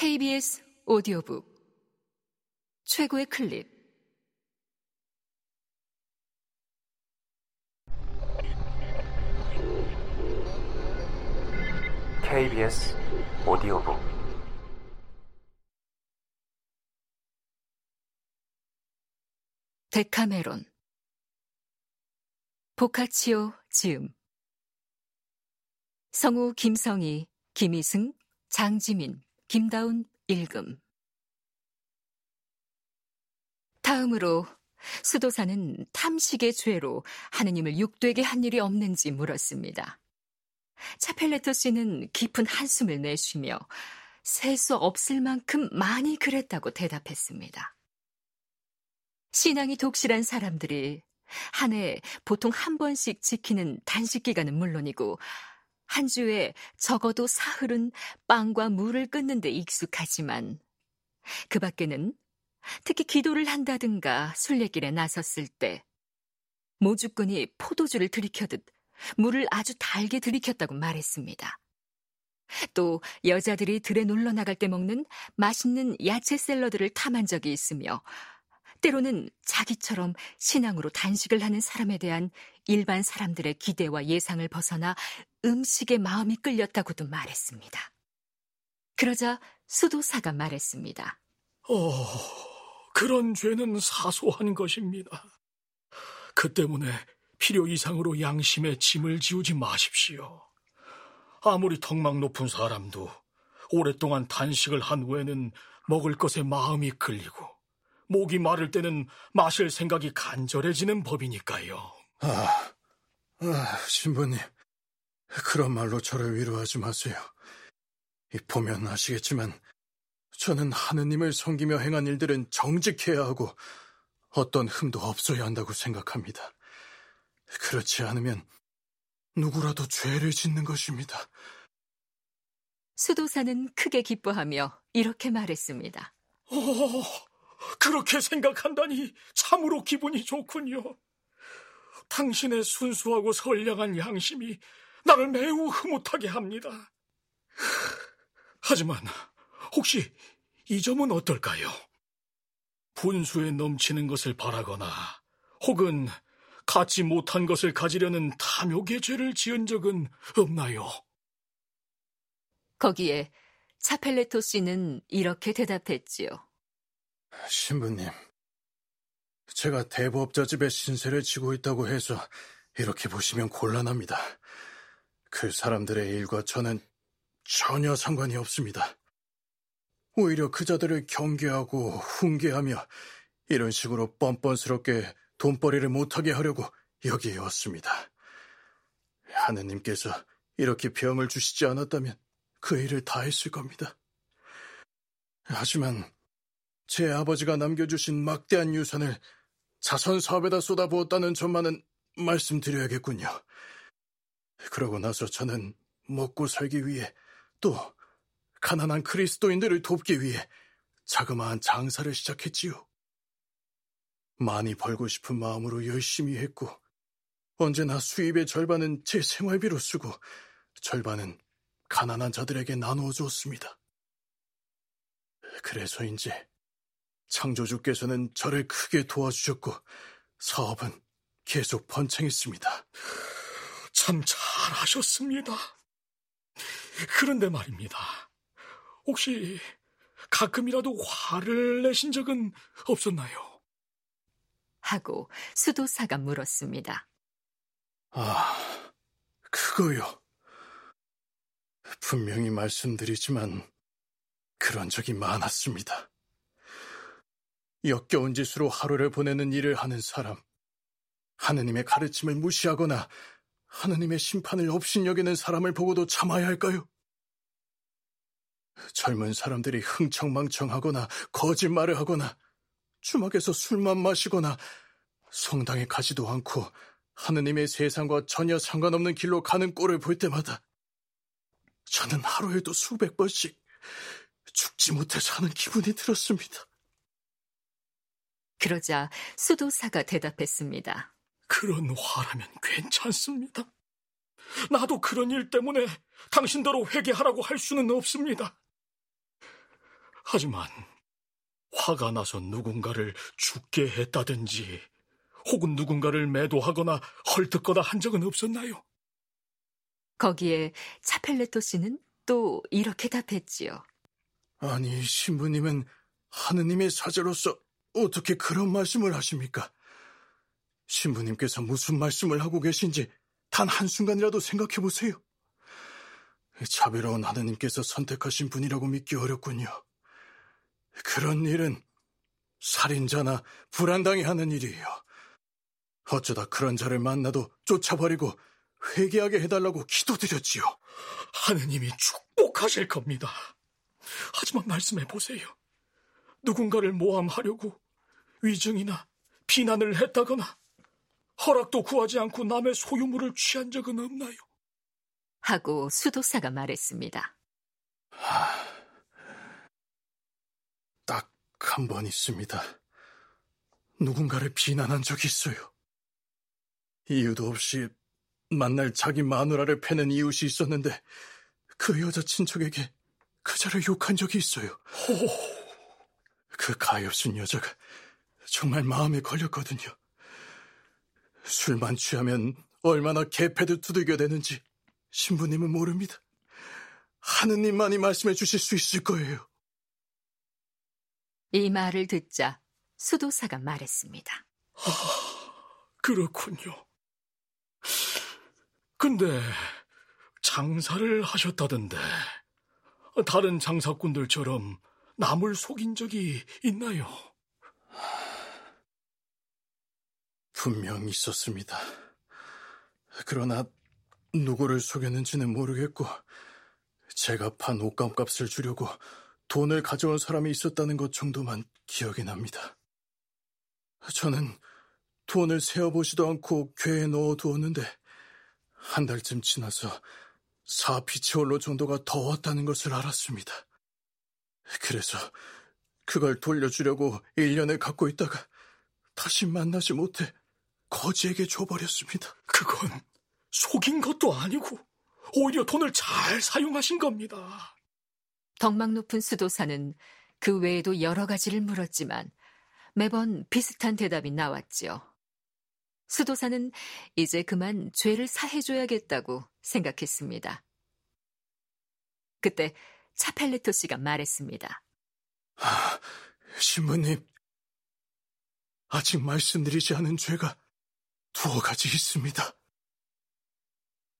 KBS 오디오북. 최고의 클립. KBS 오디오북. 데카메론. 보카치오 지음. 성우 김성희, 김희승, 장지민, 김다운 읽음 다음으로 수도사는 탐식의 죄로 하느님을 육되게 한 일이 없는지 물었습니다. 차펠레토 씨는 깊은 한숨을 내쉬며 셀 수 없을 만큼 많이 그랬다고 대답했습니다. 신앙이 독실한 사람들이 한 해 보통 한 번씩 지키는 단식 기간은 물론이고 한 주에 적어도 사흘은 빵과 물을 끊는 데 익숙하지만 그 밖에는 특히 기도를 한다든가 순례길에 나섰을 때 모주꾼이 포도주를 들이켜듯 물을 아주 달게 들이켰다고 말했습니다. 또 여자들이 들에 놀러 나갈 때 먹는 맛있는 야채 샐러드를 탐한 적이 있으며 때로는 자기처럼 신앙으로 단식을 하는 사람에 대한 일반 사람들의 기대와 예상을 벗어나 음식에 마음이 끌렸다고도 말했습니다. 그러자 수도사가 말했습니다. 어, 그런 죄는 사소한 것입니다. 그 때문에 필요 이상으로 양심에 짐을 지우지 마십시오. 아무리 턱망 높은 사람도 오랫동안 단식을 한 후에는 먹을 것에 마음이 끌리고 목이 마를 때는 마실 생각이 간절해지는 법이니까요. 아, 아, 신부님. 그런 말로 저를 위로하지 마세요. 보면 아시겠지만 저는 하느님을 섬기며 행한 일들은 정직해야 하고 어떤 흠도 없어야 한다고 생각합니다. 그렇지 않으면 누구라도 죄를 짓는 것입니다. 수도사는 크게 기뻐하며 이렇게 말했습니다. 어, 그렇게 생각한다니 참으로 기분이 좋군요. 당신의 순수하고 선량한 양심이 나를 매우 흐뭇하게 합니다. 하지만 혹시 이 점은 어떨까요? 분수에 넘치는 것을 바라거나 혹은 갖지 못한 것을 가지려는 탐욕의 죄를 지은 적은 없나요? 거기에 차펠레토 씨는 이렇게 대답했지요. 신부님, 제가 대법자 집에 신세를 지고 있다고 해서 이렇게 보시면 곤란합니다. 그 사람들의 일과 저는 전혀 상관이 없습니다. 오히려 그 자들을 경계하고 훈계하며 이런 식으로 뻔뻔스럽게 돈벌이를 못하게 하려고 여기에 왔습니다. 하느님께서 이렇게 병을 주시지 않았다면 그 일을 다 했을 겁니다. 하지만 제 아버지가 남겨주신 막대한 유산을 자선 사업에다 쏟아부었다는 점만은 말씀드려야겠군요. 그러고 나서 저는 먹고 살기 위해 또 가난한 그리스도인들을 돕기 위해 자그마한 장사를 시작했지요. 많이 벌고 싶은 마음으로 열심히 했고 언제나 수입의 절반은 제 생활비로 쓰고 절반은 가난한 자들에게 나누어 주었습니다. 그래서인지 창조주께서는 저를 크게 도와주셨고 사업은 계속 번창했습니다. 참 잘하셨습니다. 그런데 말입니다. 혹시 가끔이라도 화를 내신 적은 없었나요? 하고 수도사가 물었습니다. 아, 그거요. 분명히 말씀드리지만 그런 적이 많았습니다. 역겨운 짓으로 하루를 보내는 일을 하는 사람, 하느님의 가르침을 무시하거나 하느님의 심판을 업신여기는 사람을 보고도 참아야 할까요? 젊은 사람들이 흥청망청하거나 거짓말을 하거나 주막에서 술만 마시거나 성당에 가지도 않고 하느님의 세상과 전혀 상관없는 길로 가는 꼴을 볼 때마다 저는 하루에도 수백 번씩 죽지 못해 사는 기분이 들었습니다. 그러자 수도사가 대답했습니다. 그런 화라면 괜찮습니다. 나도 그런 일 때문에 당신더러 회개하라고 할 수는 없습니다. 하지만 화가 나서 누군가를 죽게 했다든지 혹은 누군가를 매도하거나 헐뜯거나 한 적은 없었나요? 거기에 차펠레토 씨는 또 이렇게 답했지요. 아니, 신부님은 하느님의 사제로서 어떻게 그런 말씀을 하십니까? 신부님께서 무슨 말씀을 하고 계신지 단 한순간이라도 생각해 보세요. 자비로운 하느님께서 선택하신 분이라고 믿기 어렵군요. 그런 일은 살인자나 불안당이 하는 일이에요. 어쩌다 그런 자를 만나도 쫓아버리고 회개하게 해달라고 기도드렸지요. 하느님이 축복하실 겁니다. 하지만 말씀해 보세요. 누군가를 모함하려고 위증이나 비난을 했다거나 허락도 구하지 않고 남의 소유물을 취한 적은 없나요? 하고 수도사가 말했습니다. 딱한 번 있습니다. 누군가를 비난한 적이 있어요. 이유도 없이 만날 자기 마누라를 패는 이웃이 있었는데 그 여자 친척에게 그 자를 욕한 적이 있어요. 그 가엾은 여자가 정말 마음에 걸렸거든요. 술만 취하면 얼마나 개패도 두들겨 대는지 신부님은 모릅니다. 하느님만이 말씀해 주실 수 있을 거예요. 이 말을 듣자 수도사가 말했습니다. 아, 그렇군요. 근데 장사를 하셨다던데 다른 장사꾼들처럼 남을 속인 적이 있나요? 분명 있었습니다. 그러나 누구를 속였는지는 모르겠고 제가 판 옷감값을 주려고 돈을 가져온 사람이 있었다는 것 정도만 기억이 납니다. 저는 돈을 세어보지도 않고 궤에 넣어두었는데 한 달쯤 지나서 사피치올로 정도가 더 왔다는 것을 알았습니다. 그래서 그걸 돌려주려고 1년을 갖고 있다가 다시 만나지 못해 거지에게 줘버렸습니다. 그건 속인 것도 아니고 오히려 돈을 잘 사용하신 겁니다. 덕망 높은 수도사는 그 외에도 여러 가지를 물었지만 매번 비슷한 대답이 나왔지요. 수도사는 이제 그만 죄를 사해줘야겠다고 생각했습니다. 그때 차펠레토 씨가 말했습니다. 아, 신부님, 아직 말씀드리지 않은 죄가 두어 가지 있습니다.